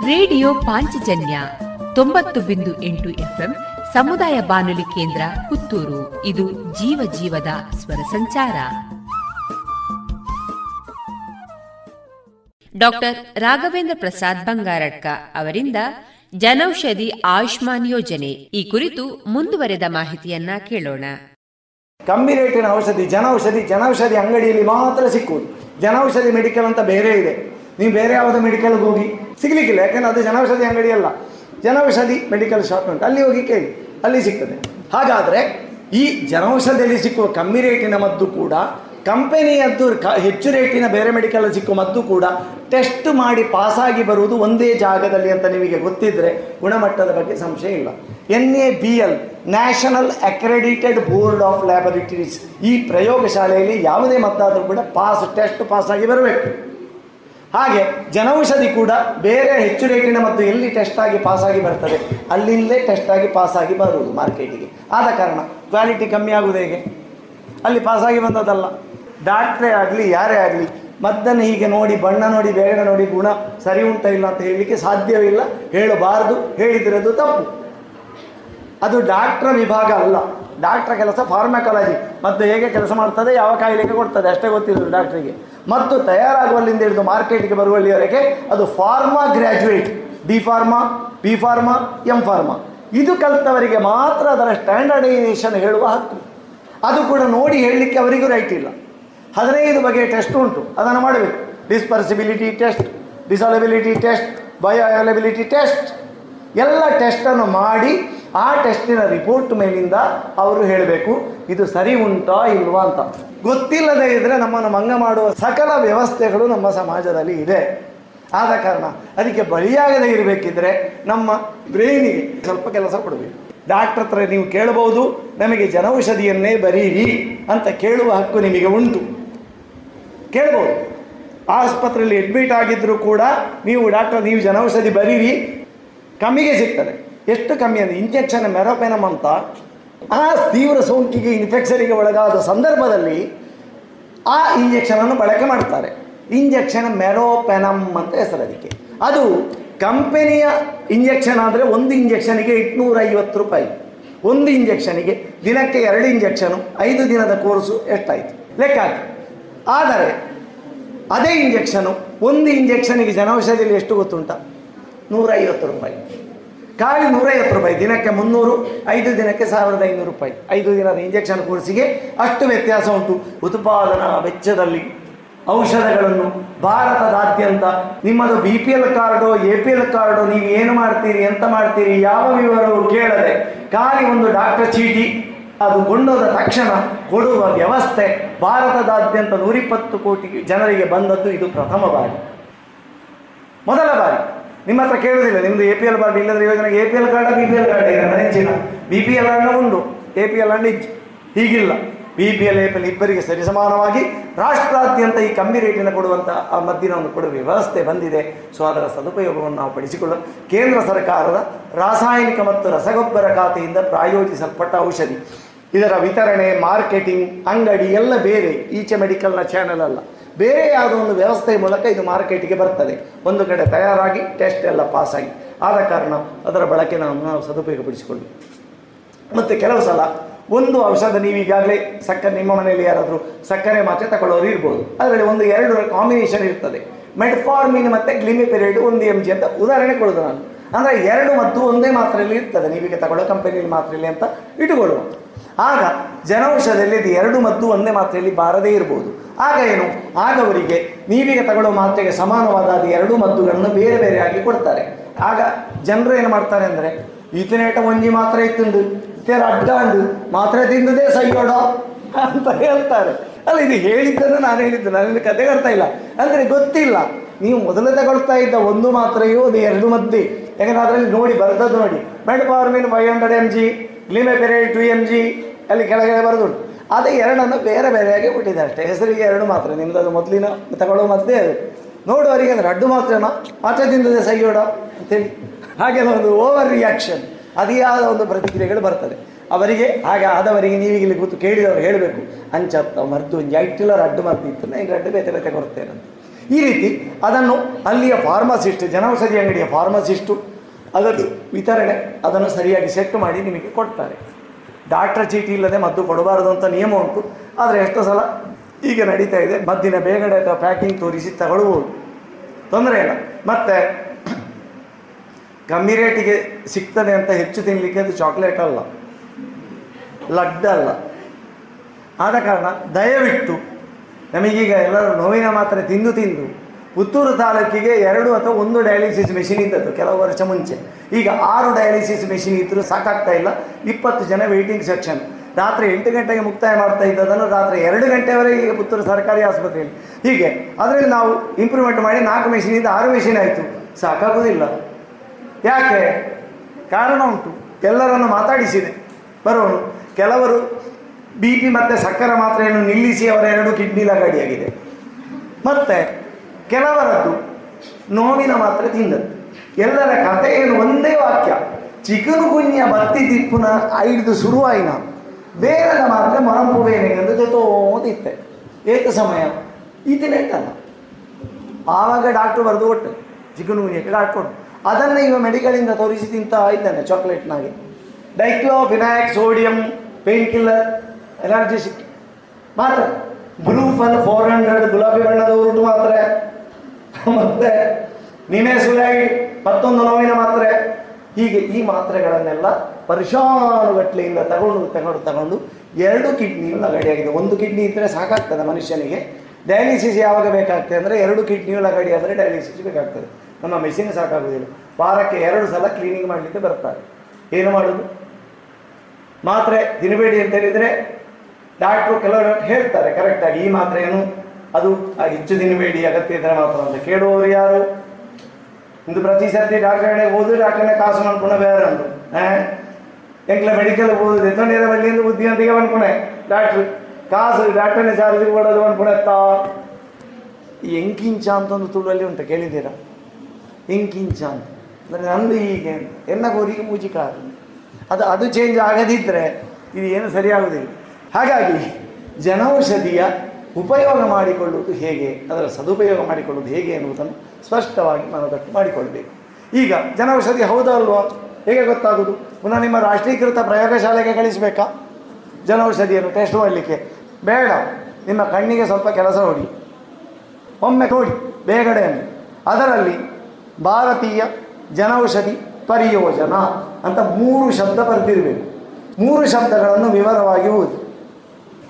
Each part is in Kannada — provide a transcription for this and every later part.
ರೇಡಿಯೋ ಪಾಂಚಜನ್ಯ ತೊಂಬತ್ತು ಬಿಂದು ಎಂಟು ಎಫ್ಎಂ ಸಮುದಾಯ ಬಾನುಲಿ ಕೇಂದ್ರ ಪುತ್ತೂರು. ಇದು ಜೀವ ಜೀವದ ಸ್ವರ ಸಂಚಾರ. ಡಾಕ್ಟರ್ ರಾಘವೇಂದ್ರ ಪ್ರಸಾದ್ ಬಂಗಾರಡ್ಕ ಅವರಿಂದ ಜನೌಷಧಿ ಆಯುಷ್ಮಾನ್ ಯೋಜನೆ ಈ ಕುರಿತು ಮುಂದುವರೆದ ಮಾಹಿತಿಯನ್ನ ಕೇಳೋಣ. ಕಮ್ಮಿ ರೇಟಿನ ಔಷಧಿ, ಜನೌಷಧಿ ಜನೌಷಧಿ ಅಂಗಡಿಯಲ್ಲಿ ಮಾತ್ರ ಸಿಕ್ಕುವುದು. ಜನೌಷಧಿ ಮೆಡಿಕಲ್ ಅಂತ ಬೇರೆ ಇದೆ. ನೀವು ಬೇರೆ ಯಾವುದೋ ಮೆಡಿಕಲ್ಗೆ ಹೋಗಿ. ಸಿಗಲಿಕ್ಕಿಲ್ಲ, ಯಾಕಂದರೆ ಅದು ಜನೌಷಧಿ ಅಂಗಡಿ ಅಲ್ಲ. ಜನೌಷಧಿ ಮೆಡಿಕಲ್ ಶಾಪ್ ಉಂಟು. ಅಲ್ಲಿ ಹೋಗಿ ಕೇಳಿ. ಅಲ್ಲಿ ಸಿಗ್ತದೆ. ಹಾಗಾದರೆ ಈ ಜನೌಷಧಿಯಲ್ಲಿ ಸಿಕ್ಕುವ ಕಮ್ಮಿ ರೇಟಿನ ಮದ್ದು ಕೂಡ, ಕಂಪನಿಯದ್ದು ಹೆಚ್ಚು ರೇಟಿನ ಬೇರೆ ಮೆಡಿಕಲ್ ಸಿಕ್ಕುವ ಮದ್ದು ಕೂಡ ಟೆಸ್ಟ್ ಮಾಡಿ ಪಾಸಾಗಿ ಬರುವುದು ಒಂದೇ ಜಾಗದಲ್ಲಿ ಅಂತ ನಿಮಗೆ ಗೊತ್ತಿದ್ದರೆ ಗುಣಮಟ್ಟದ ಬಗ್ಗೆ ಸಂಶಯ ಇಲ್ಲ. N A B L National Accredited Board of Laboratories ಈ ಪ್ರಯೋಗಶಾಲೆಯಲ್ಲಿ ಯಾವುದೇ ಮದ್ದಾದರೂ ಕೂಡ ಪಾಸ್ ಟೆಸ್ಟ್ ಪಾಸಾಗಿ ಬರಬೇಕು. ಹಾಗೆ ಜನೌಷಧಿ ಕೂಡ ಬೇರೆ ಹೆಚ್ಚು ರೇಟಿನ ಮತ್ತು ಎಲ್ಲಿ ಟೆಸ್ಟ್ ಆಗಿ ಪಾಸ್ ಆಗಿ ಬರ್ತದೆ, ಅಲ್ಲಿಂದಲೇ ಟೆಸ್ಟ್ ಆಗಿ ಪಾಸ್ ಆಗಿ ಬರುವುದು ಮಾರ್ಕೆಟಿಗೆ ಆದ ಕಾರಣ ಕ್ವಾಲಿಟಿ ಕಮ್ಮಿ ಆಗುವುದು ಹೇಗೆ? ಅಲ್ಲಿ ಆಗಿ ಬಂದದಲ್ಲ ಡಾಕ್ಟ್ರೇ ಆಗಲಿ, ಯಾರೇ ಆಗಲಿ, ಮದ್ದನ್ನು ಹೀಗೆ ನೋಡಿ, ಬಣ್ಣ ನೋಡಿ ಬೇಗ ನೋಡಿ, ಗುಣ ಸರಿ ಉಂಟ ಇಲ್ಲ ಅಂತ ಹೇಳಲಿಕ್ಕೆ ಸಾಧ್ಯವಿಲ್ಲ ಹೇಳಬಾರದು ಹೇಳಿದಿರೋದು ತಪ್ಪು. ಅದು ಡಾಕ್ಟ್ರ ವಿಭಾಗ ಅಲ್ಲ. ಡಾಕ್ಟ್ರ ಕೆಲಸ ಫಾರ್ಮಕಾಲಜಿ. ಮತ್ತು ಹೇಗೆ ಕೆಲಸ ಮಾಡ್ತದೆ, ಯಾವ ಕಾಯಿಲೆಗೆ ಕೊಡ್ತದೆ, ಅಷ್ಟೇ ಗೊತ್ತಿರೋದು ಡಾಕ್ಟ್ರಿಗೆ. ಮತ್ತು ತಯಾರಾಗುವಲ್ಲಿಂದ ಹಿಡಿದು ಮಾರ್ಕೆಟ್ಗೆ ಬರುವಲ್ಲಿವರೆಗೆ ಅದು pharma graduate. D pharma B pharma, M pharma. ಇದು ಕಲಿತವರಿಗೆ ಮಾತ್ರ ಅದರ ಸ್ಟ್ಯಾಂಡರ್ಡೈಸೇಷನ್ ಹೇಳುವ ಹಕ್ಕು. ಅದು ಕೂಡ ನೋಡಿ ಹೇಳಲಿಕ್ಕೆ ಅವರಿಗೂ ರೈಟ್ ಇಲ್ಲ. ಹದಿನೈದು ಬಗೆಯ ಟೆಸ್ಟ್ ಉಂಟು. ಅದನ್ನು ಮಾಡಬೇಕು. Dispersibility test dissolubility test bioavailability test ಎಲ್ಲ ಟೆಸ್ಟನ್ನು ಮಾಡಿ ಆ ಟೆಸ್ಟಿನ ರಿಪೋರ್ಟ್ ಮೇಲಿಂದ ಅವರು ಹೇಳಬೇಕು, ಇದು ಸರಿ ಉಂಟಾ ಇಲ್ವಾ ಅಂತ. ಗೊತ್ತಿಲ್ಲದೆ ಇದ್ದರೆ ನಮ್ಮನ್ನು ಮಂಗ ಮಾಡುವ ಸಕಲ ವ್ಯವಸ್ಥೆಗಳು ನಮ್ಮ ಸಮಾಜದಲ್ಲಿ ಇದೆ. ಆದ ಕಾರಣ ಅದಕ್ಕೆ ಬಲಿಯಾಗದೇ ಇರಬೇಕಿದ್ರೆ ನಮ್ಮ ಬ್ರೈನಿಗೆ ಸ್ವಲ್ಪ ಕೆಲಸ ಕೊಡಬೇಕು. ಡಾಕ್ಟರ್ ಹತ್ರ ನೀವು ಕೇಳಬಹುದು, ನಮಗೆ ಜನೌಷಧಿಯನ್ನೇ ಬರೀರಿ ಅಂತ ಕೇಳುವ ಹಕ್ಕು ನಿಮಗೆ ಉಂಟು. ಕೇಳ್ಬೋದು ಆಸ್ಪತ್ರೆಯಲ್ಲಿ ಅಡ್ಮಿಟ್ ಆಗಿದ್ದರೂ ಕೂಡ ನೀವು ಡಾಕ್ಟರ್, ನೀವು ಜನೌಷಧಿ ಬರೀರಿ, ಕಮ್ಮಿಗೆ ಸಿಗ್ತದೆ. ಎಷ್ಟು ಕಮ್ಮಿ ಅಂದರೆ ಇಂಜೆಕ್ಷನ್, ಮೆರೋಪೆನಮ್ ಅಂತ ಆ ತೀವ್ರ ಸೋಂಕಿಗೆ, ಇನ್ಫೆಕ್ಷನಿಗೆ ಒಳಗಾದ ಸಂದರ್ಭದಲ್ಲಿ ಆ ಇಂಜೆಕ್ಷನನ್ನು ಬಳಕೆ ಮಾಡ್ತಾರೆ. ಇಂಜೆಕ್ಷನ್ ಮೆರೋಪೆನಮ್ ಅಂತ ಹೆಸರು ಅದಕ್ಕೆ. ಅದು ಕಂಪೆನಿಯ ಇಂಜೆಕ್ಷನ್ ಆದರೆ ಒಂದು ಇಂಜೆಕ್ಷನಿಗೆ ಎಂಟುನೂರೈವತ್ತು ರೂಪಾಯಿ. ಒಂದು ಇಂಜೆಕ್ಷನಿಗೆ ದಿನಕ್ಕೆ ಎರಡು ಇಂಜೆಕ್ಷನು, ಐದು ದಿನದ ಕೋರ್ಸು ಎಷ್ಟಾಯಿತು? ಲೆಕ್ಕ ಹಾಕಿ. ಆದರೆ ಅದೇ ಇಂಜೆಕ್ಷನು ಒಂದು ಇಂಜೆಕ್ಷನಿಗೆ ಜನೌಷಧಿಯಲ್ಲಿ ಎಷ್ಟು ಗೊತ್ತುಂಟ? ನೂರೈವತ್ತು ರೂಪಾಯಿ. ಖಾಲಿ ನೂರೈವತ್ತು ರೂಪಾಯಿ. ದಿನಕ್ಕೆ ಮುನ್ನೂರು, ಐದು ದಿನಕ್ಕೆ ಸಾವಿರದ ಐನೂರು ರೂಪಾಯಿ. ಐದು ದಿನದ ಇಂಜೆಕ್ಷನ್ ಕೋರ್ಸಿಗೆ ಅಷ್ಟು ವ್ಯತ್ಯಾಸ ಉಂಟು. ಉತ್ಪಾದನಾ ವೆಚ್ಚದಲ್ಲಿ ಔಷಧಗಳನ್ನು ಭಾರತದಾದ್ಯಂತ ನಿಮ್ಮದು B P L card A P L card ನೀವು ಏನು ಮಾಡ್ತೀರಿ, ಎಂತ ಮಾಡ್ತೀರಿ, ಯಾವ ವಿವರವು ಕೇಳದೆ ಖಾಲಿ ಒಂದು ಡಾಕ್ಟರ್ ಚೀಟಿ, ಅದು ಕೊಂಡೋದ ತಕ್ಷಣ ಕೊಡುವ ವ್ಯವಸ್ಥೆ ಭಾರತದಾದ್ಯಂತ ನೂರಿಪ್ಪತ್ತು ಕೋಟಿ ಜನರಿಗೆ ಬಂದದ್ದು ಇದು ಪ್ರಥಮ ಬಾರಿ. ಮೊದಲ ಬಾರಿ. ನಿಮ್ಮ ಹತ್ರ ಕೇಳುವುದಿಲ್ಲ ನಿಮ್ಮದು ಎ ಪಿ ಎಲ್ ಕಾರ್ಡ್ ಇಲ್ಲದ್ರೆ ಯೋಜನೆ A P L card B P L card ಈಗ ಹೆಚ್ಚಿನ ಬಿ ಪಿ ಎಲ್ ಹಣ್ಣು ಉಂಟು ಎ ಪಿ ಎಲ್ ಹಣ್ಣು ಹೀಗಿಲ್ಲ. B P L A P L ಇಬ್ಬರಿಗೆ ಸರಿಸಮಾನವಾಗಿ ರಾಷ್ಟ್ರಾದ್ಯಂತ ಈ ಕಮ್ಮಿ ರೇಟಿನ ಕೊಡುವಂಥ ಆ ಮದ್ದಿನ ಒಂದು ಕೊಡುವ ವ್ಯವಸ್ಥೆ ಬಂದಿದೆ. ಸೊ ಅದರ ಸದುಪಯೋಗವನ್ನು ನಾವು ಪಡಿಸಿಕೊಳ್ಳ ಕೇಂದ್ರ ಸರ್ಕಾರದ ರಾಸಾಯನಿಕ ಮತ್ತು ರಸಗೊಬ್ಬರ ಖಾತೆಯಿಂದ ಪ್ರಾಯೋಜಿಸಲ್ಪಟ್ಟ ಔಷಧಿ. ಇದರ ವಿತರಣೆ, ಮಾರ್ಕೆಟಿಂಗ್, ಅಂಗಡಿ ಎಲ್ಲ ಬೇರೆ, ಈಚೆ ಮೆಡಿಕಲ್ನ ಚಾನೆಲ್ ಅಲ್ಲ. ಬೇರೆ ಯಾವುದೋ ಒಂದು ವ್ಯವಸ್ಥೆ ಮೂಲಕ ಇದು ಮಾರ್ಕೆಟಿಗೆ ಬರ್ತದೆ. ಒಂದು ಕಡೆ ತಯಾರಾಗಿ ಟೆಸ್ಟ್ ಎಲ್ಲ ಪಾಸಾಗಿ. ಆದ ಕಾರಣ ಅದರ ಬಳಕೆ ನಾವು ನಾವು ಸದುಪಯೋಗಪಡಿಸಿಕೊಳ್ಳಿ. ಮತ್ತು ಕೆಲವು ಸಲ ಒಂದು ಔಷಧ ನೀವು ಈಗಾಗಲೇ ಸಕ್ಕರೆ ನಿಮ್ಮ ಮನೆಯಲ್ಲಿ ಯಾರಾದರೂ ಸಕ್ಕರೆ ಮಾತ್ರೆ ತಗೊಳ್ಳೋರು ಇರ್ಬೋದು. ಅದರಲ್ಲಿ ಒಂದು, ಎರಡು ಕಾಂಬಿನೇಷನ್ ಇರ್ತದೆ. ಮೆಟ್ಫಾರ್ಮಿನ್ ಮತ್ತು ಗ್ಲಿಮಿಪೆರಿಡ್ ಒಂದು ಎಂ ಜಿ ಅಂತ ಉದಾಹರಣೆ ಕೊಡೋದು ನಾನು. ಅಂದರೆ ಎರಡು ಮತ್ತು ಒಂದೇ ಮಾತ್ರೆಯಲ್ಲಿ ಇರ್ತದೆ. ನೀವೀಗ ತಗೊಳ್ಳೋ ಕಂಪನಿಯಲ್ಲಿ ಮಾತ್ರೆಯಲ್ಲಿ ಅಂತ ಇಟ್ಟುಕೊಳ್ಳುವ ಆಗ ಜನೌಷಧದಲ್ಲಿ ಇದು ಎರಡು ಮದ್ದು ಒಂದೇ ಮಾತ್ರೆಯಲ್ಲಿ ಬಾರದೇ ಇರ್ಬೋದು. ಆಗ ಏನು? ಆಗ ಅವರಿಗೆ ನೀವೀಗ ತಗೊಳ್ಳೋ ಮಾತ್ರೆಗೆ ಸಮಾನವಾದ ಅದು ಎರಡು ಮದ್ದುಗಳನ್ನು ಬೇರೆ ಬೇರೆ ಆಗಿ ಕೊಡ್ತಾರೆ. ಆಗ ಜನರು ಏನು ಮಾಡ್ತಾರೆ ಅಂದರೆ ಈತನೇಟ ಒಂಜಿ ಮಾತ್ರೆ ಇತ್ತಂದು ಇತರ ಅಡ್ಡಾಂಡು ಮಾತ್ರೆ ತಿಂದದೇ ಸೈಯೋಡ ಅಂತ ಹೇಳ್ತಾರೆ. ಅಲ್ಲ, ಇದು ಹೇಳಿದ್ದನ್ನು ನಾನು ಹೇಳಿದ್ದು ನನಗೆ ಕತೆ ಕರ್ತಾ ಇಲ್ಲ. ಅಂದರೆ ಗೊತ್ತಿಲ್ಲ. ನೀವು ಮೊದಲು ತಗೊಳ್ತಾ ಇದ್ದ ಒಂದು ಮಾತ್ರೆಯೋ ಅದು ಎರಡು ಮದ್ದೆ. ಯಾಕಂದರೆ ಅದರಲ್ಲಿ ನೋಡಿ ಬರ್ತದ್ದು ನೋಡಿ. Metformin five hundred M G to M G ಅಲ್ಲಿ ಕೆಳಗಡೆ ಬರೆದುಂಟು. ಅದೇ ಎರಡನ್ನು ಬೇರೆ ಬೇರೆಯಾಗಿ ಬಿಟ್ಟಿದ್ದಾರೆ ಅಷ್ಟೇ. ಹೆಸರಿಗೆ ಎರಡು ಮಾತ್ರ. ನಿಮ್ಮದು ಅದು ಮೊದಲಿನ ತಗೊಳ್ಳೋ ಮದ್ದೇ ಅದು. ನೋಡುವವರಿಗೆ ಅಂದರೆ ಅಡ್ಡು ಮಾತ್ರನಾ? ಮಾತ್ರ ತಿಂದದೆ ಅಂತೇಳಿ. ಹಾಗೆ ಒಂದು ಓವರ್ ರಿಯಾಕ್ಷನ್ ಅದಿಯಾದ ಒಂದು ಪ್ರತಿಕ್ರಿಯೆಗಳು ಬರ್ತದೆ. ಅವರಿಗೆ, ಹಾಗೆ ಆದವರಿಗೆ ನೀವು ಇಲ್ಲಿ ಕೂತು ಕೇಳಿದವರು ಹೇಳಬೇಕು. ಅಂಚತ್ತ ಮರ್ದು ಒಂದು ಐಟಿಲರ್ ಅಡ್ಡು ಇತ್ತು. ಈಗ ಅಡ್ಡು ಬೇತೆ ಬೇತೆ ಕೊಡ್ತೇನೆ ಈ ರೀತಿ ಅದನ್ನು ಅಲ್ಲಿಯ ಫಾರ್ಮಸಿಸ್ಟ್ ಜನೌಷಧಿ ಅಂಗಡಿಯ ಫಾರ್ಮಸಿಸ್ಟು ಅದರದ್ದು ವಿತರಣೆ ಅದನ್ನು ಸರಿಯಾಗಿ ಸೆಟ್ ಮಾಡಿ ನಿಮಗೆ ಕೊಡ್ತಾರೆ. ಡಾಕ್ಟರ್ ಚೀಟಿ ಇಲ್ಲದೆ ಮದ್ದು ಕೊಡಬಾರದು ಅಂತ ನಿಯಮ ಉಂಟು. ಆದರೆ ಎಷ್ಟೋ ಸಲ ಈಗ ನಡೀತಾ ಇದೆ. ಮದ್ದಿನ ಬೇಗಡೆ ಪ್ಯಾಕಿಂಗ್ ತೋರಿಸಿ ತಗೊಳ್ಬೋದು. ತೊಂದರೆ ಇಲ್ಲ. ಮತ್ತು ಕಮ್ಮಿ ರೇಟಿಗೆ ಸಿಗ್ತದೆ ಅಂತ ಹೆಚ್ಚು ತಿನ್ನಲಿಕ್ಕೆ ಅದು ಚಾಕ್ಲೇಟ್ ಅಲ್ಲ. ಲಡ್ಡು ಅಲ್ಲ. ಆದ ಕಾರಣ ದಯವಿಟ್ಟು ನಮಗೀಗ ಎಲ್ಲರೂ ನೋವಿನ ಮಾತ್ರ ತಿಂದು ತಿಂದು ಪುತ್ತೂರು ತಾಲೂಕಿಗೆ ಎರಡು ಅಥವಾ ಒಂದು ಡಯಾಲಿಸಿಸ್ ಮೆಷಿನ್ ಇದ್ದದ್ದು ಕೆಲವು ವರ್ಷ ಮುಂಚೆ. ಈಗ ಆರು ಡಯಾಲಿಸಿಸ್ ಮೆಷಿನ್ ಇದ್ದರೂ ಸಾಕಾಗ್ತಾ ಇಲ್ಲ. ಇಪ್ಪತ್ತು ಜನ ವೆಯ್ಟಿಂಗ್ ಸೆಕ್ಷನ್ ರಾತ್ರಿ ಎಂಟು ಗಂಟೆಗೆ ಮುಕ್ತಾಯ ಮಾಡ್ತಾ ಇದ್ದದನ್ನು ರಾತ್ರಿ ಎರಡು ಗಂಟೆವರೆಗೆ ಪುತ್ತೂರು ಸರ್ಕಾರಿ ಆಸ್ಪತ್ರೆಯಲ್ಲಿ. ಹೀಗೆ, ಅದರಲ್ಲಿ ನಾವು ಇಂಪ್ರೂವ್ಮೆಂಟ್ ಮಾಡಿ ನಾಲ್ಕು ಮೆಷಿನಿಂದ ಆರು ಮೆಷಿನ್ ಆಯಿತು. ಸಾಕಾಗೋದಿಲ್ಲ. ಯಾಕೆ? ಕಾರಣ ಉಂಟು. ಎಲ್ಲರನ್ನು ಮಾತಾಡಿಸಿದೆ. ಬರೋಣ ಕೆಲವರು ಬಿ ಪಿ ಮತ್ತು ಸಕ್ಕರೆ ಮಾತ್ರೆಯನ್ನು ನಿಲ್ಲಿಸಿ ಅವರ ಎರಡು ಕಿಡ್ನಿ ಲಗಾಡಿಯಾಗಿದೆ ಮತ್ತು ಕೆಲವರದ್ದು ನೋವಿನ ಮಾತ್ರೆ ತಿಂದದ್ದು. ಎಲ್ಲರ ಕಥೆ ಏನು ಒಂದೇ ವಾಕ್ಯ. ಚಿಕನು ಗುನ್ಯ ಬತ್ತಿ ತಿಪ್ಪುನ ಐದು ಶುರುವಾಯಿನ ಬೇರೆದ ಮಾತ್ರ ಮೊರಂಪು ಬೇನೆಗೆಂದು ಜೊತೋದಿತ್ತೆ ಏಕ ಸಮಯ. ಇತ್ತಲ್ಲ ಆವಾಗ ಡಾಕ್ಟ್ರು ಬರೆದು ಕೊಟ್ಟು ಚಿಕನ್ ಗುನ್ಯಕ್ಕೆ ಡಾಕ್ಟ್ರು ಕೊಟ್ಟು ಅದನ್ನು ಇವ ಮೆಡಿಕಲಿಂದ ತೋರಿಸಿ ತಿಂತಾ ಇದ್ದಾನೆ ಚಾಕ್ಲೇಟ್ನಾಗೆ. Diclo diclofenac sodium pain killer ಎಲರ್ಜಿಸಿಕ್ ಮಾತ್ರ. ಬ್ಲೂ ಫನ್ ಫೋರ್ ಹಂಡ್ರೆಡ್ ಗುಲಾಬಿ ಬಣ್ಣದ ಊರು ಮಾತ್ರ. ಮತ್ತೆ ನಿಮೆಸುಲೈಡ್ ಮತ್ತೊಂದು ನೋವಿನ ಮಾತ್ರೆ. ಹೀಗೆ ಈ ಮಾತ್ರೆಗಳನ್ನೆಲ್ಲ ಪರಿಶಾನುಗಟ್ಲೆಯಿಂದ ತಗೊಂಡು ತಗೊಂಡು ತಗೊಂಡು ಎರಡು ಕಿಡ್ನಿಯು ಲಗಡಿಯಾಗಿದೆ ಒಂದು ಕಿಡ್ನಿ ಇದ್ದರೆ ಸಾಕಾಗ್ತದೆ ಮನುಷ್ಯನಿಗೆ. ಡಯಾಲಿಸಿಸ್ ಯಾವಾಗ ಬೇಕಾಗ್ತದೆ ಅಂದರೆ ಎರಡು ಕಿಡ್ನಿಯು ಲಗಡಿ ಆದರೆ ಡಯಾಲಿಸಿಸ್ ಬೇಕಾಗ್ತದೆ. ನಮ್ಮ ಮೆಷಿನ್ ಸಾಕಾಗೋದಿಲ್ಲ ವಾರಕ್ಕೆ ಎರಡು ಸಲ ಕ್ಲೀನಿಂಗ್ ಮಾಡಲಿಕ್ಕೆ ಬರ್ತಾರೆ. ಏನು ಮಾಡೋದು? ಮಾತ್ರೆ ತಿನ್ನಬೇಡಿ ಅಂತ ಹೇಳಿದರೆ ಡಾಕ್ಟ್ರು ಕೆಲವರು ಹೇಳ್ತಾರೆ ಕರೆಕ್ಟಾಗಿ ಈ ಮಾತ್ರೆಯನ್ನು ಅದು ಹೆಚ್ಚು ತಿನ್ನಬೇಡಿ ಅಗತ್ಯ ಇದ್ದರೆ ಮಾತ್ರ ಅಂತ. ಕೇಳುವವರು ಯಾರು? ಇಂದು ಪ್ರತಿ ಸರ್ತಿ ಡಾಕ್ಟರ್ ಕಡೆ ಹೋದ್ರೆ ಡಾಕ್ಟರ್ನೇ ಕಾಸು ಮಾಡ್ಕೊಂಡ ಬೇರೆ ಅಂದು ಎಂಕ್ಲ ಮೆಡಿಕಲ್ ಹೋದ್ರೆ ತೊಂದರೆ ಬಲ್ಲಿಂದ ಬುದ್ಧಿವಂತಿಗೆ ಅನ್ಕೊಣೆ ಡಾಕ್ಟ್ರು, ಕಾಸು ಡಾಕ್ಟರ್ನೇ ಚಾರ್ಜ್ ಕೊಡೋದು ಅನ್ಕೊಣೆತ್ತಾ ಎಂಕಿಂಚ ಅಂತ ಒಂದು ತುಳುವಲ್ಲಿ ಉಂಟು, ಕೇಳಿದ್ದೀರಾ? ಎಂಕಿಂಚ ಅಂತ. ಅಂದರೆ ನಂದು ಹೀಗೆ ಎನ್ನ ಕೋರಿಗೆ ಮುಜಿಕಾರ ಅದು ಅದು ಚೇಂಜ್ ಆಗದಿದ್ದರೆ ಇದು ಏನು ಸರಿಯಾಗುವುದಿಲ್ಲ ಹಾಗಾಗಿ ಜನೌಷಧಿಯ ಉಪಯೋಗ ಮಾಡಿಕೊಳ್ಳುವುದು ಹೇಗೆ, ಅದರ ಸದುಪಯೋಗ ಮಾಡಿಕೊಳ್ಳುವುದು ಹೇಗೆ ಎನ್ನುವುದನ್ನು ಸ್ಪಷ್ಟವಾಗಿ ಮನದಟ್ಟು ಮಾಡಿಕೊಳ್ಬೇಕು. ಈಗ ಜನೌಷಧಿ ಹೌದಾ ಅಲ್ವಾ? ಹೇಗೆ ಗೊತ್ತಾಗೋದು? ಪುನಃ ನಿಮ್ಮ ರಾಷ್ಟ್ರೀಕೃತ ಪ್ರಯೋಗಶಾಲೆಗೆ ಕಳಿಸಬೇಕಾ? ಜನೌಷಧಿಯನ್ನು ಟೆಸ್ಟ್ ಮಾಡಲಿಕ್ಕೆ. ಬೇಡ, ನಿಮ್ಮ ಕಣ್ಣಿಗೆ ಸ್ವಲ್ಪ ಕೆಲಸ ಹೊಡಿ ಒಮ್ಮೆ ನೋಡಿ ಬೇಗಡೆಯನ್ನು ಅದರಲ್ಲಿ ಭಾರತೀಯ ಜನೌಷಧಿ ಪರಿಯೋಜನಾ ಅಂತ ಮೂರು ಶಬ್ದ ಬರೆದಿರಬೇಕು. ಮೂರು ಶಬ್ದಗಳನ್ನು ವಿವರವಾಗಿ ಓದಿ.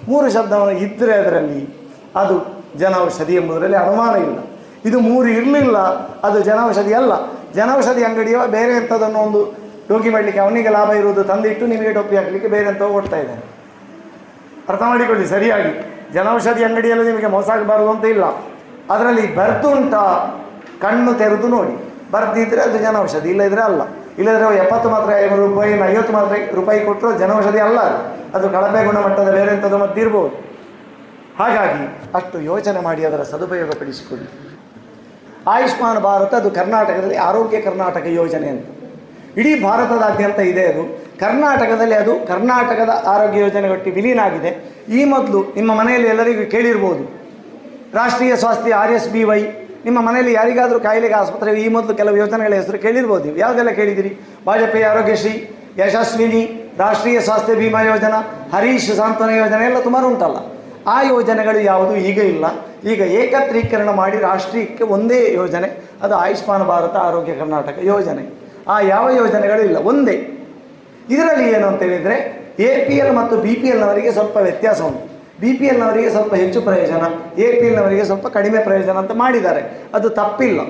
ಮೂರು ಶಬ್ದವನ್ನು ಇದ್ದರೆ ಅದರಲ್ಲಿ ಅದು ಜನೌಷಧಿ ಎಂಬುದರಲ್ಲಿ ಅನುಮಾನ ಇಲ್ಲ. ಇದು ಮೂರು ಇರಲಿಲ್ಲ, ಅದು ಜನೌಷಧಿ ಅಲ್ಲ. ಜನೌಷಧಿ ಅಂಗಡಿಯ ಬೇರೆ ಎಂಥದನ್ನು ಒಂದು ಟೋಕಿ ಮಾಡಲಿಕ್ಕೆ ಅವನಿಗೆ ಲಾಭ ಇರುವುದು ತಂದಿಟ್ಟು ನಿಮಗೆ ಟೊಪ್ಪಿ ಹಾಕಲಿಕ್ಕೆ ಬೇರೆ ಅಂತ ಕೊಡ್ತಾ ಇದ್ದಾನೆ. ಅರ್ಥ ಮಾಡಿಕೊಳ್ಳಿ, ಸರಿಯಾಗಿ. ಜನೌಷಧಿ ಅಂಗಡಿಯಲ್ಲಿ ನಿಮಗೆ ಮೋಸ ಆಗಬಾರದು ಅಂತ ಇಲ್ಲ. ಅದರಲ್ಲಿ ಬರ್ತುಂಟ ಕಣ್ಣು ತೆರೆದು ನೋಡಿ. ಬರ್ದಿದ್ರೆ ಅದು ಜನೌಷಧಿ, ಇಲ್ಲದಿದ್ರೆ ಅಲ್ಲ. ಇಲ್ಲದ್ರೆ ಎಪ್ಪತ್ತು ಮಾತ್ರ ರೂಪಾಯಿ ಐವತ್ತು ಮಾತ್ರ ರೂಪಾಯಿ ಕೊಟ್ಟರು ಜನೌಷಧಿ ಅಲ್ಲ ಅದು. ಕಳಪೆ ಗುಣಮಟ್ಟದ ಬೇರೆ ಎಂಥದ್ದು ಮದ್ದಿರ್ಬೋದು ಹಾಗಾಗಿ ಅಷ್ಟು ಯೋಚನೆ ಮಾಡಿ ಅದರ ಸದುಪಯೋಗ ಪಡಿಸಿಕೊಳ್ಳಿ ಆಯುಷ್ಮಾನ್ ಭಾರತ, ಅದು ಕರ್ನಾಟಕದಲ್ಲಿ ಆರೋಗ್ಯ ಕರ್ನಾಟಕ ಯೋಜನೆ ಅಂತ. ಇಡೀ ಭಾರತದಾದ್ಯಂತ ಇದೆ ಅದು. ಕರ್ನಾಟಕದಲ್ಲಿ ಅದು ಕರ್ನಾಟಕದ ಆರೋಗ್ಯ ಯೋಜನೆ ಒಟ್ಟಿ ವಿಲೀನ ಆಗಿದೆ. ಈ ಮೊದಲು ನಿಮ್ಮ ಮನೆಯಲ್ಲಿ ಎಲ್ಲರಿಗೂ ಕೇಳಿರ್ಬೋದು. ರಾಷ್ಟ್ರೀಯ ಸ್ವಾಸ್ಥ್ಯ ಆರ್ ಎಸ್ ಬಿ ವೈ, ನಿಮ್ಮ ಮನೆಯಲ್ಲಿ ಯಾರಿಗಾದರೂ ಕಾಯಿಲೆಗೆ ಆಸ್ಪತ್ರೆ, ಈ ಮೊದಲು ಕೆಲವು ಯೋಜನೆಗಳ ಹೆಸರು ಕೇಳಿರ್ಬೋದು ನೀವು. ಯಾವುದೆಲ್ಲ ಕೇಳಿದಿರಿ? ವಾಜಪೇಯಿ ಆರೋಗ್ಯಶ್ರೀ, ಯಶಸ್ವಿನಿ, ರಾಷ್ಟ್ರೀಯ ಸ್ವಾಸ್ಥ್ಯ ಬಿಮಾ ಯೋಜನಾ, ಹರೀಶ್ ಸಾಂತ್ವನ ಯೋಜನೆ ಎಲ್ಲ ಸುಮಾರು ಉಂಟಲ್ಲ. ಆ ಯೋಜನೆಗಳು ಯಾವುದು ಈಗ ಇಲ್ಲ. ಈಗ ಏಕತ್ರೀಕರಣ ಮಾಡಿ ರಾಷ್ಟ್ರೀಯಕ್ಕೆ ಒಂದೇ ಯೋಜನೆ, ಅದು ಆಯುಷ್ಮಾನ್ ಭಾರತ ಆರೋಗ್ಯ ಕರ್ನಾಟಕ ಯೋಜನೆ. ಆ ಯಾವ ಯೋಜನೆಗಳಿಲ್ಲ, ಒಂದೇ. ಇದರಲ್ಲಿ ಏನು ಅಂತ ಹೇಳಿದರೆ, ಎ ಪಿ ಎಲ್ ಮತ್ತು ಬಿ ಪಿ ಎಲ್ನವರಿಗೆ ಸ್ವಲ್ಪ ವ್ಯತ್ಯಾಸ ಉಂಟು. ಬಿ ಪಿ ಎಲ್ನವರಿಗೆ ಸ್ವಲ್ಪ ಹೆಚ್ಚು ಪ್ರಯೋಜನ, ಎ ಪಿ ಎಲ್ನವರಿಗೆ ಸ್ವಲ್ಪ ಕಡಿಮೆ ಪ್ರಯೋಜನ ಅಂತ ಮಾಡಿದ್ದಾರೆ. ಅದು ತಪ್ಪಿಲ್ಲ.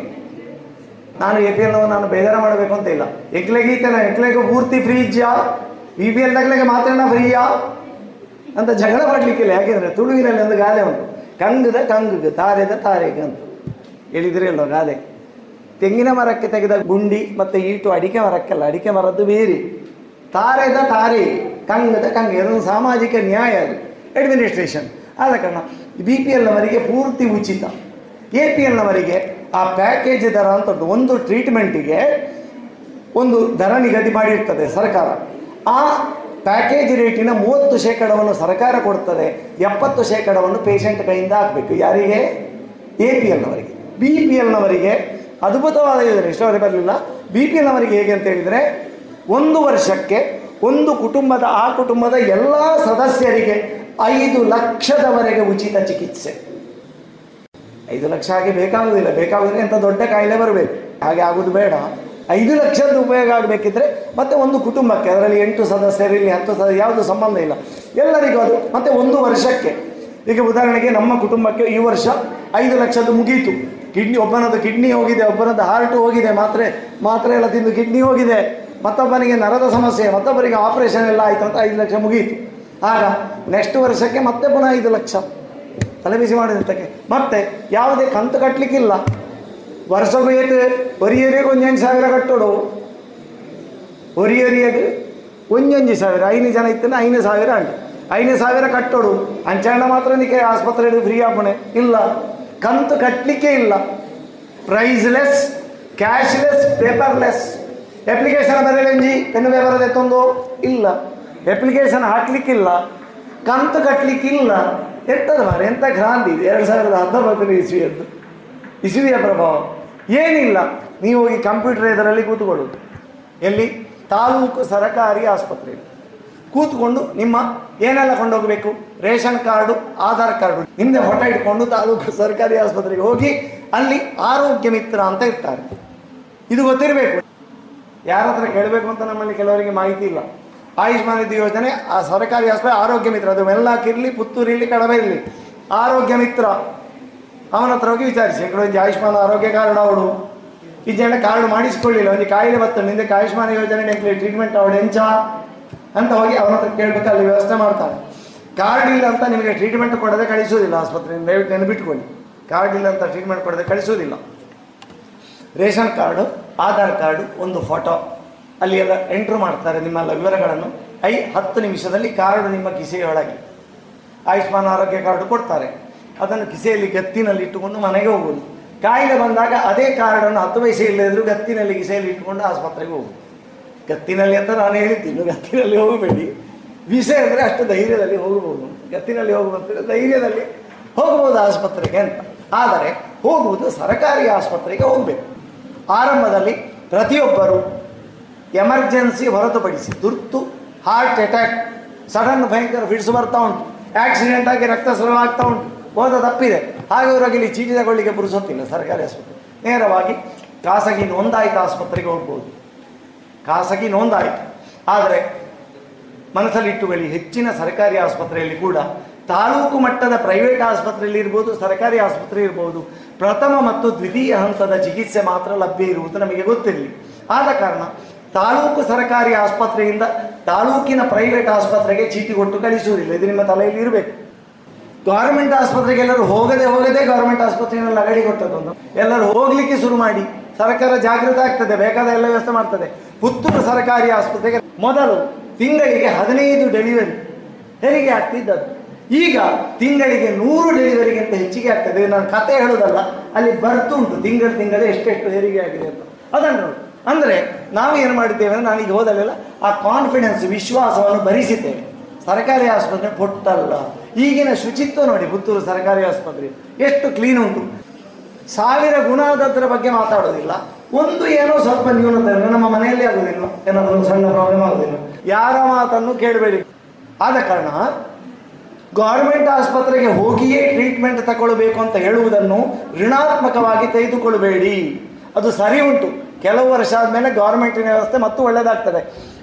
ನಾನು ಎ ಪಿ ಎಲ್ನವರು ನಾನು ಬೇಜಾರ ಮಾಡಬೇಕು ಅಂತ ಇಲ್ಲ. ಎಕ್ಲೆಗೀತನ ಎಕ್ಲೆಗೆ ಪೂರ್ತಿ ಫ್ರೀ ಇದ್ಯಾ ಬಿ ಪಿ ಎಲ್ ತಗ್ಲೆಗೆ ಮಾತ್ರ ಫ್ರೀಯಾ ಅಂತ ಜಗಳ ಮಾಡಲಿಕ್ಕಿಲ್ಲ. ಯಾಕೆಂದರೆ ತುಳುವಿನಲ್ಲಿ ಒಂದು ಗಾದೆ ಉಂಟು. ಕಂಗದ ಕಂಗಗೆ, ತಾರೆದ ತಾರೆಗೆ ಅಂತ. ಹೇಳಿದ್ರೆ ಅಲ್ವ ಗಾದೆ? ತೆಂಗಿನ ಮರಕ್ಕೆ ತೆಗೆದ ಗುಂಡಿ ಮತ್ತು ಈಟು ಅಡಿಕೆ ಮರಕ್ಕಲ್ಲ, ಅಡಿಕೆ ಮರದ್ದು ಬೇರೆ. ತಾರೆದ ತಾರೆ, ಕಂಗದ ಕಂಗೆ ಅದೊಂದು ಸಾಮಾಜಿಕ ನ್ಯಾಯ ಅದು. ಅಡ್ಮಿನಿಸ್ಟ್ರೇಷನ್ ಆದ ಕಾರಣ ಬಿ ಪಿ ಎಲ್ನವರಿಗೆ ಪೂರ್ತಿ ಉಚಿತ. ಎ ಪಿ ಎಲ್ನವರಿಗೆ ಆ ಪ್ಯಾಕೇಜ್ ದರ ಅಂತ ಒಂದು ಟ್ರೀಟ್ಮೆಂಟಿಗೆ ಒಂದು ದರ ನಿಗದಿ ಮಾಡಿರ್ತದೆ ಸರ್ಕಾರ. ಆ ಪ್ಯಾಕೇಜ್ ರೇಟಿನ ಮೂವತ್ತು ಶೇಕಡವನ್ನು ಸರ್ಕಾರ ಕೊಡ್ತದೆ, ಎಪ್ಪತ್ತು ಶೇಕಡವನ್ನು ಪೇಷಂಟ್ ಕೈಯಿಂದ ಹಾಕಬೇಕು. ಯಾರಿಗೆ? ಎ ಪಿ ಎಲ್ನವರಿಗೆ ಬಿ ಪಿ ಎಲ್ನವರಿಗೆ ಅದ್ಭುತವಾದ ಯೋಜನೆ ಇಷ್ಟವರೆಗೆ ಬರಲಿಲ್ಲ. ಬಿ ಪಿ ಎಲ್ನವರಿಗೆ ಹೇಗೆ ಅಂತ ಹೇಳಿದರೆ, ಒಂದು ವರ್ಷಕ್ಕೆ ಒಂದು ಕುಟುಂಬದ, ಆ ಕುಟುಂಬದ ಎಲ್ಲ ಸದಸ್ಯರಿಗೆ ಐದು ಲಕ್ಷದವರೆಗೆ ಉಚಿತ ಚಿಕಿತ್ಸೆ. ಐದು ಲಕ್ಷ ಹಾಗೆ ಬೇಕಾಗುವುದಿಲ್ಲ ಬೇಕಾಗುವುದಿಲ್ಲ ಎಂಥ ದೊಡ್ಡ ಕಾಯಿಲೆ ಬರಬೇಕು. ಹಾಗೆ ಆಗೋದು ಬೇಡ. ಐದು ಲಕ್ಷದ ಉಪಯೋಗ ಆಗಬೇಕಿದ್ರೆ ಮತ್ತೆ ಒಂದು ಕುಟುಂಬಕ್ಕೆ, ಅದರಲ್ಲಿ ಎಂಟು ಸದಸ್ಯರಿರಲಿ ಹತ್ತು ಸದಸ್ಯ ಯಾವುದು ಸಂಬಂಧ ಇಲ್ಲ. ಎಲ್ಲರಿಗೂ ಅದು, ಮತ್ತೆ ಒಂದು ವರ್ಷಕ್ಕೆ. ಈಗ ಉದಾಹರಣೆಗೆ ನಮ್ಮ ಕುಟುಂಬಕ್ಕೆ ಈ ವರ್ಷ ಐದು ಲಕ್ಷದ್ದು ಮುಗೀತು. ಕಿಡ್ನಿ, ಒಬ್ಬನದ್ದು ಕಿಡ್ನಿ ಹೋಗಿದೆ, ಒಬ್ಬನದ್ದು ಹಾರ್ಟ್ ಹೋಗಿದೆ ಮಾತ್ರೆ ಮಾತ್ರೆ ಎಲ್ಲ ತಿಂದು ಕಿಡ್ನಿ ಹೋಗಿದೆ. ಮತ್ತೊಬ್ಬನಿಗೆ ನರದ ಸಮಸ್ಯೆ, ಮತ್ತೊಬ್ಬರಿಗೆ ಆಪರೇಷನ್ ಎಲ್ಲ ಆಯಿತು ಅಂತ ಐದು ಲಕ್ಷ ಮುಗೀತು. ಆಗ ನೆಕ್ಸ್ಟ್ ವರ್ಷಕ್ಕೆ ಮತ್ತೆ ಪುನಃ ಐದು ಲಕ್ಷ. ತಲೆಬಿಸಿ ಮಾಡಿದಂತಕ್ಕೆ. ಮತ್ತೆ ಯಾವುದೇ ಕಂತು ಕಟ್ಟಲಿಕ್ಕಿಲ್ಲ ವರ್ಷಕ್ಕೂ ಏತು ಒರಿಯರಿಗೆ ಒಂಜೊಂದು ಸಾವಿರ ಕಟ್ಟೋಡು. ಒರಿಯರಿಗೆ ಒಂಜೊಂಜಿ ಸಾವಿರ, ಐದು ಜನ ಇತ್ತನ ಐದು ಸಾವಿರ ಅಂಡ್ ಐದು ಸಾವಿರ ಕಟ್ಟೋಡು. ಅಂಚಾಂಡ ಮಾತ್ರ ನಿಕ್ಕೆ ಆಸ್ಪತ್ರೆ ಫ್ರೀ ಆಪಣೆ ಇಲ್ಲ. ಕಂತು ಕಟ್ಟಲಿಕ್ಕೆ ಇಲ್ಲ. ಪ್ರೈಸ್ಲೆಸ್ ಕ್ಯಾಶ್ಲೆಸ್ ಪೇಪರ್ಲೆಸ್ ಅಪ್ಲಿಕೇಶನ್ ಬರಲೆಂಜಿ ಪೆನ್ನು ಪೇಪರ್ ಎತ್ತೊಂದು ಇಲ್ಲ. ಅಪ್ಲಿಕೇಶನ್ ಹಾಕ್ಲಿಕ್ಕಿಲ್ಲ. ಕಂತು ಕಟ್ಟಲಿಕ್ಕಿಲ್ಲ. ಎಂಥದ್ದು ಮಾರೆ ಎಂಥ ಕ್ರಾಂತಿ ಎರಡು ಸಾವಿರದ ಹತ್ತೊಂಬತ್ತನೇ ಇಸ್ವಿಯದ್ದು. ಇಸುವಿಯ ಪ್ರಭಾವ ಏನಿಲ್ಲ. ನೀವು ಹೋಗಿ ಕಂಪ್ಯೂಟರ್ ಇದರಲ್ಲಿ ಕೂತ್ಕೊಳ್ಳೋದು. ಎಲ್ಲಿ? ತಾಲೂಕು ಸರಕಾರಿ ಆಸ್ಪತ್ರೆಯಲ್ಲಿ. ಕೂತ್ಕೊಂಡು ನಿಮ್ಮ ಏನೆಲ್ಲ ಕೊಂಡೋಗಬೇಕು? Ration card, Aadhaar card. ಹಿಂದೆ ಫೋಟೋ ಇಟ್ಕೊಂಡು ತಾಲೂಕು ಸರ್ಕಾರಿ ಆಸ್ಪತ್ರೆಗೆ ಹೋಗಿ ಅಲ್ಲಿ ಆರೋಗ್ಯ ಮಿತ್ರ ಅಂತ ಇರ್ತಾರೆ. ಇದು ಗೊತ್ತಿರಬೇಕು. ಯಾರ ಹತ್ರ ಕೇಳಬೇಕು ಅಂತ ನಮ್ಮಲ್ಲಿ ಕೆಲವರಿಗೆ ಮಾಹಿತಿ ಇಲ್ಲ. ಆಯುಷ್ಮಾನ್ ನಿಧಿ ಯೋಜನೆ, ಆ ಸರ್ಕಾರಿ ಆಸ್ಪತ್ರೆ ಆರೋಗ್ಯ ಮಿತ್ರ. ಅದು ಮೆಲ್ಲಾಕಿರಲಿ, ಪುತ್ತೂರಿರಲಿ ಕಡಬೆ ಇರಲಿ ಆರೋಗ್ಯ ಮಿತ್ರ. ಅವನ ಹತ್ರ ಹೋಗಿ ವಿಚಾರಿಸಿ. ಒಂದು ಆಯುಷ್ಮಾನ್ ಆರೋಗ್ಯ ಕಾರ್ಡ್ ಅವಳು. ಜನ ಕಾರ್ಡ್ ಮಾಡಿಸ್ಕೊಳ್ಳಿಲ್ಲ. ಒಂದು ಕಾಯಿಲೆ ಬರ್ತದೆ ನಿಂದಕ್ಕೆ ಆಯುಷ್ಮಾನ್ ಯೋಜನೆ ಟ್ರೀಟ್ಮೆಂಟ್ ಅವಳು ಎಂಚ ಅಂತ ಹೋಗಿ ಅವನ ಹತ್ರ ಕೇಳಬೇಕು. ಅಲ್ಲಿ ವ್ಯವಸ್ಥೆ ಮಾಡ್ತಾನೆ ಕಾರ್ಡ್ ಇಲ್ಲ ಅಂತ ನಿಮಗೆ ಟ್ರೀಟ್ಮೆಂಟ್ ಕೊಡದೆ ಕಳಿಸೋದಿಲ್ಲ ಆಸ್ಪತ್ರೆಯಿಂದ. ದಯವಿಟ್ಟು ನೆನಪಿಟ್ಕೊಳ್ಳಿ. ಕಾರ್ಡ್ ಇಲ್ಲ ಅಂತ ಟ್ರೀಟ್ಮೆಂಟ್ ಕೊಡದೆ ಕಳಿಸೋದಿಲ್ಲ ರೇಷನ್ ಕಾರ್ಡು, ಆಧಾರ್ ಕಾರ್ಡು, ಒಂದು ಫೋಟೋ. ಅಲ್ಲಿ ಎಲ್ಲ ಎಂಟ್ರು ಮಾಡ್ತಾರೆ ನಿಮ್ಮೆಲ್ಲ ವಿವರಗಳನ್ನು. ಐ ಹತ್ತು ನಿಮಿಷದಲ್ಲಿ ಕಾರ್ಡ್ ನಿಮ್ಮ ಕಿಸೆಯೊಳಗೆ. ಆಯುಷ್ಮಾನ್ ಆರೋಗ್ಯ ಕಾರ್ಡು ಕೊಡ್ತಾರೆ. ಅದನ್ನು ಕಿಸೆಯಲ್ಲಿ ಗತ್ತಿನಲ್ಲಿ ಇಟ್ಟುಕೊಂಡು ಮನೆಗೆ ಹೋಗುವುದು. ಕಾಯಿಲೆ ಬಂದಾಗ ಅದೇ ಕಾರ್ಡನ್ನು ಹತ್ತು ವಯಸ್ಸು ಇಲ್ಲದಿದ್ರು ಗತ್ತಿನಲ್ಲಿ ಕಿಸೆಯಲ್ಲಿ ಇಟ್ಟುಕೊಂಡು ಆಸ್ಪತ್ರೆಗೆ ಹೋಗುದು ಗತ್ತಿನಲ್ಲಿ ಅಂತ ನಾನು ಹೇಳಿದ್ದೀನಿ ಗತ್ತಿನಲ್ಲಿ ಹೋಗಬೇಡಿ. ವಿಷಯ ಅಂದರೆ ಅಷ್ಟು ಧೈರ್ಯದಲ್ಲಿ ಹೋಗಬಹುದು. ಗತ್ತಿನಲ್ಲಿ ಹೋಗುವಂತ ಧೈರ್ಯದಲ್ಲಿ ಹೋಗಬಹುದು ಆಸ್ಪತ್ರೆಗೆ ಅಂತ. ಆದರೆ ಹೋಗುವುದು ಸರಕಾರಿ ಆಸ್ಪತ್ರೆಗೆ ಹೋಗಬೇಕು. ಆರಂಭದಲ್ಲಿ ಪ್ರತಿಯೊಬ್ಬರು ಎಮರ್ಜೆನ್ಸಿ ಹೊರತುಪಡಿಸಿ ತುರ್ತು ಹಾರ್ಟ್ ಅಟ್ಯಾಕ್, ಸಡನ್ ಭಯಂಕರ ಫಿಟ್ಸ್ ಬರ್ತಾ ಉಂಟು. ಆಕ್ಸಿಡೆಂಟ್ ಆಗಿ ರಕ್ತಸ್ರಾವ ಆಗ್ತಾ ಉಂಟು. ಹೋದ ತಪ್ಪಿದೆ. ಹಾಗೆ ಅವರಿಗೆ ಇಲ್ಲಿ ಚೀಟಿ ತಗೊಳ್ಳಿಕ್ಕೆ ಪುರುಸೊತ್ತಿಲ್ಲ. ಸರ್ಕಾರಿ ಆಸ್ಪತ್ರೆ. ನೇರವಾಗಿ ಖಾಸಗಿ ನೋಂದಾಯಿತ ಆಸ್ಪತ್ರೆಗೆ ಹೋಗ್ಬೋದು. ಖಾಸಗಿ ನೋಂದಾಯಿತು. ಆದರೆ ಮನಸ್ಸಲ್ಲಿಟ್ಟುಕೊಳ್ಳಿ, ಹೆಚ್ಚಿನ ಸರ್ಕಾರಿ ಆಸ್ಪತ್ರೆಯಲ್ಲಿ ಕೂಡ ತಾಲೂಕು ಮಟ್ಟದ ಪ್ರೈವೇಟ್ ಆಸ್ಪತ್ರೆಯಲ್ಲಿ ಇರ್ಬೋದು, ಸರ್ಕಾರಿ ಆಸ್ಪತ್ರೆ ಇರ್ಬೋದು. ಪ್ರಥಮ ಮತ್ತು ದ್ವಿತೀಯ ಹಂತದ ಚಿಕಿತ್ಸೆ ಮಾತ್ರ ಲಭ್ಯ ಇರುವುದು ನಮಗೆ ಗೊತ್ತಿರಲಿ. ಆದ ಕಾರಣ ತಾಲೂಕು ಸರ್ಕಾರಿ ಆಸ್ಪತ್ರೆಯಿಂದ ತಾಲೂಕಿನ ಪ್ರೈವೇಟ್ ಆಸ್ಪತ್ರೆಗೆ ಚೀಟಿ ಕೊಟ್ಟು ಕಳಿಸುವುದಿಲ್ಲ. ಇದು ನಿಮ್ಮ ತಲೆಯಲ್ಲಿ ಇರಬೇಕು. ಗೌರ್ಮೆಂಟ್ ಆಸ್ಪತ್ರೆಗೆ ಎಲ್ಲರೂ ಹೋಗದೆ ಹೋಗದೆ ಗೌರ್ಮೆಂಟ್ ಆಸ್ಪತ್ರೆಯಲ್ಲಿ ಅಗಡಿ ಕೊಟ್ಟದೊಂದು ಎಲ್ಲರೂ ಹೋಗ್ಲಿಕ್ಕೆ ಶುರು ಮಾಡಿ. ಸರ್ಕಾರ ಜಾಗೃತ ಆಗ್ತದೆ, ಬೇಕಾದ ಎಲ್ಲ ವ್ಯವಸ್ಥೆ ಮಾಡ್ತದೆ. ಪುತ್ತೂರು ಸರ್ಕಾರಿ ಆಸ್ಪತ್ರೆಗೆ ಮೊದಲು ತಿಂಗಳಿಗೆ ಹದಿನೈದು ಡೆಲಿವರಿ ಹೆರಿಗೆ ಆಗ್ತಿದ್ದದ್ದು. ಈಗ ತಿಂಗಳಿಗೆ ನೂರು ಡೆಲಿವರಿಗಿಂತ ಹೆಚ್ಚಿಗೆ ಆಗ್ತದೆ. ನಾನು ಕತೆ ಹೇಳೋದಲ್ಲ, ಅಲ್ಲಿ ಬರ್ತುಂಟು ತಿಂಗಳು ತಿಂಗಳು ಎಷ್ಟೆಷ್ಟು ಹೆರಿಗೆ ಆಗಿದೆ ಅಂತ. ಅದನ್ನು ಅಂದರೆ ನಾವು ಏನು ಮಾಡಿದ್ದೇವೆ ಅಂದರೆ ನಾನೀಗ ಹೋದಲ್ಲೆಲ್ಲ ಆ ಕಾನ್ಫಿಡೆನ್ಸ್ ವಿಶ್ವಾಸವನ್ನು ಭರಿಸಿದ್ದೇವೆ. ಸರ್ಕಾರಿ ಆಸ್ಪತ್ರೆ ಪೊಟ್ಟಲ್ಲ. ಈಗಿನ ಶುಚಿತ್ವ ನೋಡಿ, ಪುತ್ತೂರು ಸರ್ಕಾರಿ ಆಸ್ಪತ್ರೆ. ಎಷ್ಟು ಕ್ಲೀನ್ ಉಂಟು. ಸಾವಿರ ಗುಣದದ್ರ ಬಗ್ಗೆ ಮಾತಾಡೋದಿಲ್ಲ. ಒಂದು ಏನೋ ಸ್ವಲ್ಪ ನ್ಯೂನತೆ. ನಮ್ಮ ಮನೆಯಲ್ಲಿ ಆಗುದಿಲ್ಲ. ಏನಾದರೂ ಸಣ್ಣ ಪ್ರಾಬ್ಲಮ್ ಆಗುದಿಲ್ಲ. ಯಾರ ಮಾತನ್ನು ಕೇಳಬೇಡಿ. ಆದ ಕಾರಣ ಗೌರ್ಮೆಂಟ್ ಆಸ್ಪತ್ರೆಗೆ ಹೋಗಿಯೇ ಟ್ರೀಟ್ಮೆಂಟ್ ತಗೊಳ್ಬೇಕು ಅಂತ ಹೇಳುವುದನ್ನು ಋಣಾತ್ಮಕವಾಗಿ ತೆಗೆದುಕೊಳ್ಳಬೇಡಿ ಅದು ಸರಿ ಉಂಟು. ಕೆಲವು ವರ್ಷ ಆದಮೇಲೆ ಗೌರ್ಮೆಂಟಿನ ವ್ಯವಸ್ಥೆ ಮತ್ತು ಒಳ್ಳೆಯದಾಗ್ತದೆ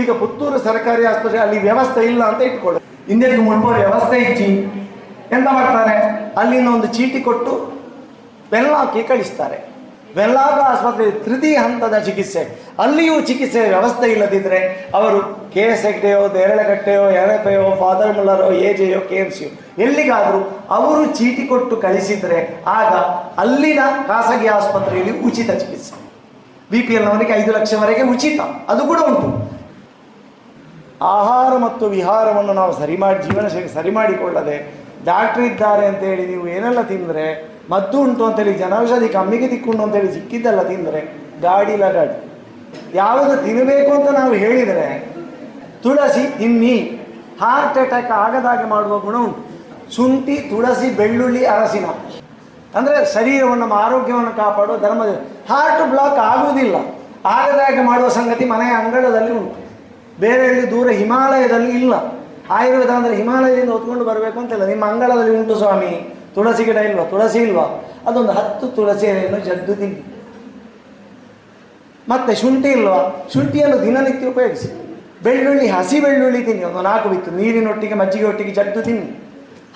ಈಗ ಪುತ್ತೂರು ಸರ್ಕಾರಿ ಆಸ್ಪತ್ರೆ ಅಲ್ಲಿ ವ್ಯವಸ್ಥೆ ಇಲ್ಲ ಅಂತ ಇಟ್ಕೊಳ್ಳಿ. ಹಿಂದೆಗೆ ಮುಂಭವ ವ್ಯವಸ್ಥೆ ಇಚ್ಚಿ ಎಂತ ಮಾಡ್ತಾರೆ? ಅಲ್ಲಿನ ಒಂದು ಚೀಟಿ ಕೊಟ್ಟು ವೆಲ್ಲಾಕ್ಕೆ ಕಳಿಸ್ತಾರೆ. ವೆಲ್ಲಾಕ ಆಸ್ಪತ್ರೆ ತೃತೀಯ ಹಂತದ ಚಿಕಿತ್ಸೆ. ಅಲ್ಲಿಯೂ ಚಿಕಿತ್ಸೆ ವ್ಯವಸ್ಥೆ ಇಲ್ಲದಿದ್ದರೆ ಅವರು ಕೆ ಎಸ್ ಹೆಗ್ಡೆಯೋ ದೇರಳಗಟ್ಟೆಯೋ ಎರಪೆಯೋ ಫಾದರ್ ಮುಲ್ಲರೋ ಎ ಜೆಯೋ ಕೆ ಎಂ ಸಿಯೋ ಎಲ್ಲಿಗಾದರೂ ಅವರು ಚೀಟಿ ಕೊಟ್ಟು ಕಳಿಸಿದರೆ ಆಗ ಅಲ್ಲಿನ ಖಾಸಗಿ ಆಸ್ಪತ್ರೆಯಲ್ಲಿ ಉಚಿತ ಚಿಕಿತ್ಸೆ. ಬಿ ಪಿ ಎಲ್ನವರಿಗೆ ಐದು ಲಕ್ಷವರೆಗೆ ಉಚಿತ. ಅದು ಕೂಡ ಉಂಟು. ಆಹಾರ ಮತ್ತು ವಿಹಾರವನ್ನು ನಾವು ಸರಿ ಮಾಡಿ ಜೀವನ ಶೈಲಿ ಸರಿ ಮಾಡಿಕೊಳ್ಳದೆ ಡಾಕ್ಟ್ರ್ ಇದ್ದಾರೆ ಅಂತೇಳಿ ನೀವು ಏನೆಲ್ಲ ತಿಂದರೆ ಮದ್ದು ಉಂಟು ಅಂತೇಳಿ ಜನೌಷಧಿ ಕಮ್ಮಿಗೆ ತಿಕ್ಕೊಂಡು ಅಂತೇಳಿ ಸಿಕ್ಕಿದ್ದೆಲ್ಲ ತಿಂದರೆ ಗಾಡಿ ಗಾಡಿ. ಯಾವುದು ತಿನ್ನಬೇಕು ಅಂತ ನಾವು ಹೇಳಿದರೆ ತುಳಸಿ ತಿನ್ನಿ. ಹಾರ್ಟ್ ಅಟ್ಯಾಕ್ ಆಗದಾಗೆ ಮಾಡುವ ಗುಣ ಉಂಟು. ಶುಂಠಿ, ತುಳಸಿ, ಬೆಳ್ಳುಳ್ಳಿ, ಅರಸಿನ. ಅಂದರೆ ಶರೀರವನ್ನು, ಆರೋಗ್ಯವನ್ನು ಕಾಪಾಡುವ ಧರ್ಮದ ಹಾರ್ಟ್ ಬ್ಲಾಕ್ ಆಗುವುದಿಲ್ಲ. ಆಗದಾಗೆ ಮಾಡುವ ಸಂಗತಿ ಮನೆಯ ಅಂಗಳದಲ್ಲಿ ಉಂಟು. ಬೇರೆ ಎಲ್ಲಿ ದೂರ ಹಿಮಾಲಯದಲ್ಲಿ ಇಲ್ಲ. ಆಯುರ್ವೇದ ಅಂದರೆ ಹಿಮಾಲಯದಿಂದ ಹೊತ್ಕೊಂಡು ಬರಬೇಕು ಅಂತಿಲ್ಲ. ನಿಮ್ಮ ಅಂಗಳದಲ್ಲಿ ಉಂಟು ಸ್ವಾಮಿ. ತುಳಸಿ ಗಿಡ ಇಲ್ವಾ? ತುಳಸಿ ಇಲ್ವಾ? ಅದೊಂದು ಹತ್ತು ತುಳಸಿ ಎಲೆಯನ್ನು ಜಗ್ದು ತಿನ್ನಿ. ಮತ್ತೆ ಶುಂಠಿ ಇಲ್ವಾ? ಶುಂಠಿಯನ್ನು ದಿನನಿತ್ಯ ಉಪಯೋಗಿಸಿ. ಬೆಳ್ಳುಳ್ಳಿ, ಹಸಿ ಬೆಳ್ಳುಳ್ಳಿ ತಿನ್ನಿ. ಒಂದು ನಾಲ್ಕು ಬಿತ್ತು. ನೀರಿನೊಟ್ಟಿಗೆ, ಮಜ್ಜಿಗೆ ಒಟ್ಟಿಗೆ ಜಗ್ದು ತಿನ್ನಿ.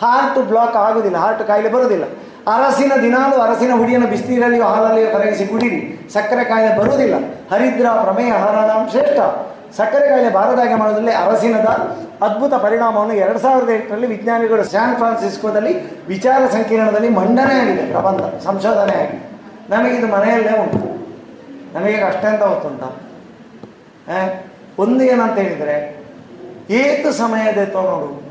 ಹಾರ್ಟ್ ಬ್ಲಾಕ್ ಆಗೋದಿಲ್ಲ. ಹಾರ್ಟ್ ಕಾಯಿಲೆ ಬರೋದಿಲ್ಲ. ಅರಸಿನ ದಿನಾಲು ಅರಸಿನ ಹುಡಿಯನ್ನು ಬಿಸಿನೀರಲ್ಲಿಯೋ ಹಾಲಲ್ಲಿಯೋ ಕರಗಿಸಿ ಕುಡಿರಿ. ಸಕ್ಕರೆ ಕಾಯಿಲೆ ಬರುವುದಿಲ್ಲ ಹರಿದ್ರ ಪ್ರಮೇಯ ಹರಣ ಶ್ರೇಷ್ಠ. ಸಕ್ಕರೆ ಕಾಯಿಲೆ ಬಾರದಾಗೆ ಮಾಡೋದ್ರಲ್ಲಿ ಅರಸಿನದ ಅದ್ಭುತ ಪರಿಣಾಮವನ್ನು ಎರಡು ಸಾವಿರದ ಎಂಟರಲ್ಲಿ ವಿಜ್ಞಾನಿಗಳು ಸ್ಯಾನ್ ಫ್ರಾನ್ಸಿಸ್ಕೋದಲ್ಲಿ ವಿಚಾರ ಸಂಕಿರಣದಲ್ಲಿ ಮಂಡನೆ ಆಗಿದೆ, ಪ್ರಬಂಧ, ಸಂಶೋಧನೆ ಆಗಿದೆ. ನಮಗಿದು ಮನೆಯಲ್ಲೇ ಉಂಟು. ನಮಗೆ ಅಷ್ಟೆಂತ ಗೊತ್ತುಂಟ. ಒಂದು ಏನಂತ ಹೇಳಿದರೆ, ಏತು ಸಮಯದ ನೋಡು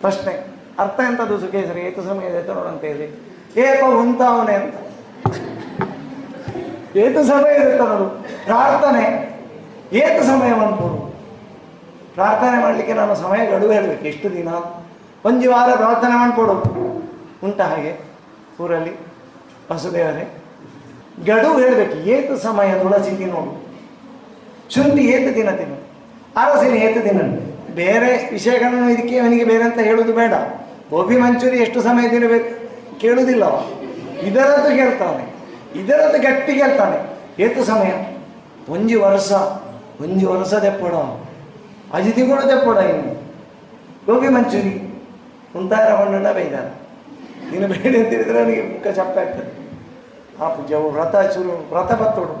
ಪ್ರಶ್ನೆ, ಅರ್ಥ ಎಂಥದ್ದು ಸುಖೇಶ್ವರಿ ಏತು ಸಮಯದ ನೋಡು ಅಂತ ಹೇಳಿ. ಏಪ ಉಂತಾವನೆ ಅಂತ. ಏತು ಸಮಯದ ನೋಡು ಪ್ರಾರ್ಥನೆ. ಏತು ಸಮಯವನ್ನು ಕೊಡು. ಪ್ರಾರ್ಥನೆ ಮಾಡಲಿಕ್ಕೆ ನಾನು ಸಮಯ ಗಡುವು ಹೇಳಬೇಕು. ಎಷ್ಟು ದಿನ? ಒಂದು ವಾರ ಪ್ರಾರ್ಥನೆ ಮಾಡಿಕೊಡು ಉಂಟ ಹಾಗೆ ಊರಲ್ಲಿ ವಸುದೇವರೇ. ಗಡುವು ಹೇಳಬೇಕು. ಏತು ಸಮಯ ತುಳಸಿ ತಿನ್ನೋಡು ಶುಂಠಿ ಏತು ದಿನ ತಿನ್ನು. ಅರಸಿನ ಏತು ದಿನ ಬೇರೆ ವಿಷಯಗಳನ್ನು ಇದಕ್ಕೆ ಅವನಿಗೆ ಬೇರೆ ಅಂತ ಹೇಳುವುದು ಬೇಡ. ಗೋಬಿ ಮಂಚೂರಿ ಎಷ್ಟು ಸಮಯ ತಿನ್ನಬೇಕು ಕೇಳುವುದಿಲ್ಲವ. ಇದರದ್ದು ಕೇಳ್ತಾನೆ ಇದರದ್ದು ಗಟ್ಟಿ ಕೇಳ್ತಾನೆ ಏತು ಸಮಯ? ಒಂಜಿ ವರ್ಷ. ಒಂಜಿ ವರ್ಷ ತೆಪ್ಪಡ ಅಜಿತಿ ಕೂಡ ತೆಪ್ಪಡ ಇನ್ನು. ಗೋಬಿ ಮಂಚೂರಿ. ಮುಂತಾರ ಮಣ್ಣನ್ನ ಬೈದಾರ ನೀನು ಬೇಡ ಅಂತ ಹೇಳಿದ್ರೆ ನನಗೆ ಮುಖ ಚಪ್ಪ ಆಗ್ತದೆ. ಆ ಪೂಜೆ ಅವು ವ್ರತ ಶುರು, ವ್ರತ ಬತ್ತೋಡು.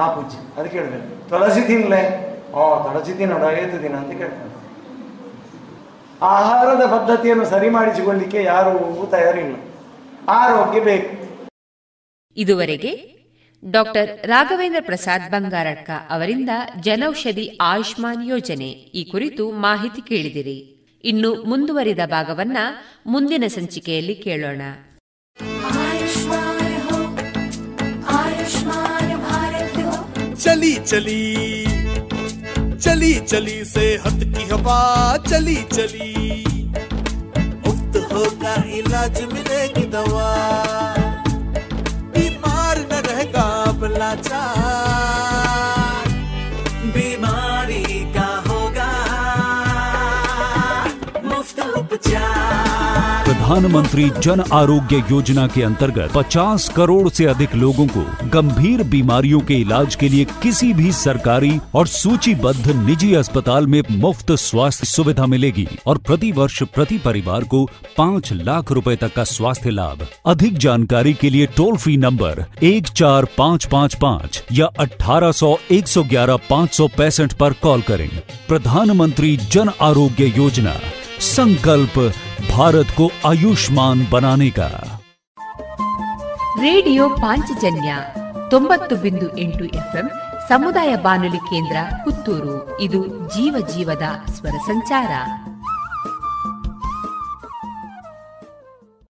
ಆ ಪೂಜೆ, ಅದಕ್ಕೆ ಹೇಳ್ಬೇಕು. ತುಳಸಿ ತಿನ್ಲೆ. ಓ ತುಳಸಿ ತಿನ್ನೋಡ ಐದು ದಿನ ಅಂತ ಕೇಳ್ತಾನೆ ಆಹಾರದ ಪದ್ಧತಿಯನ್ನು ಸರಿ ಮಾಡಿಸಿಕೊಳ್ಳಿಕ್ಕೆ ಯಾರು ತಯಾರಿಲ್ಲ. ಆರೋಗ್ಯ ಬೇಕು. ಇದುವರೆಗೆ ಡಾಕ್ಟರ್ ರಾಘವೇಂದ್ರ ಪ್ರಸಾದ್ ಬಂಗಾರಡ್ಕ ಅವರಿಂದ ಜನೌಷಧಿ ಆಯುಷ್ಮಾನ್ ಯೋಜನೆ ಈ ಕುರಿತು ಮಾಹಿತಿ ಕೇಳಿದಿರಿ ಇನ್ನು ಮುಂದುವರಿದ ಭಾಗವನ್ನ ಮುಂದಿನ ಸಂಚಿಕೆಯಲ್ಲಿ ಕೇಳೋಣ चली चली चली चली सेहत की हवा चली चली मुफ्त होगा इलाज मिलेगी दवा चाचा प्रधानमंत्री जन आरोग्य योजना के अंतर्गत 50 करोड़ से अधिक लोगों को गंभीर बीमारियों के इलाज के लिए किसी भी सरकारी और सूचीबद्ध निजी अस्पताल में मुफ़्त स्वास्थ्य सुविधा मिलेगी और प्रति वर्ष प्रति परिवार को पाँच लाख रुपए तक का स्वास्थ्य लाभ। अधिक जानकारी के लिए टोल फ्री नंबर एक चार पाँच पाँच पाँच या अठारह सौ एक सौ ग्यारह पाँच सौ पैंसठ पर कॉल करें। प्रधानमंत्री जन आरोग्य योजना। संकल्प भारत को आयुष्मान बनाने का ರೇಡಿಯೋ ಪಾಂಚಜನ್ಯ ತೊಂಬತ್ತು ಬಿಂದು ಎಂಟು ಎಫ್ಎಂ ಸಮುದಾಯ ಬಾನುಲಿ ಕೇಂದ್ರ ಪುತ್ತೂರು ಇದು ಜೀವ ಜೀವದ ಸ್ವರ ಸಂಚಾರ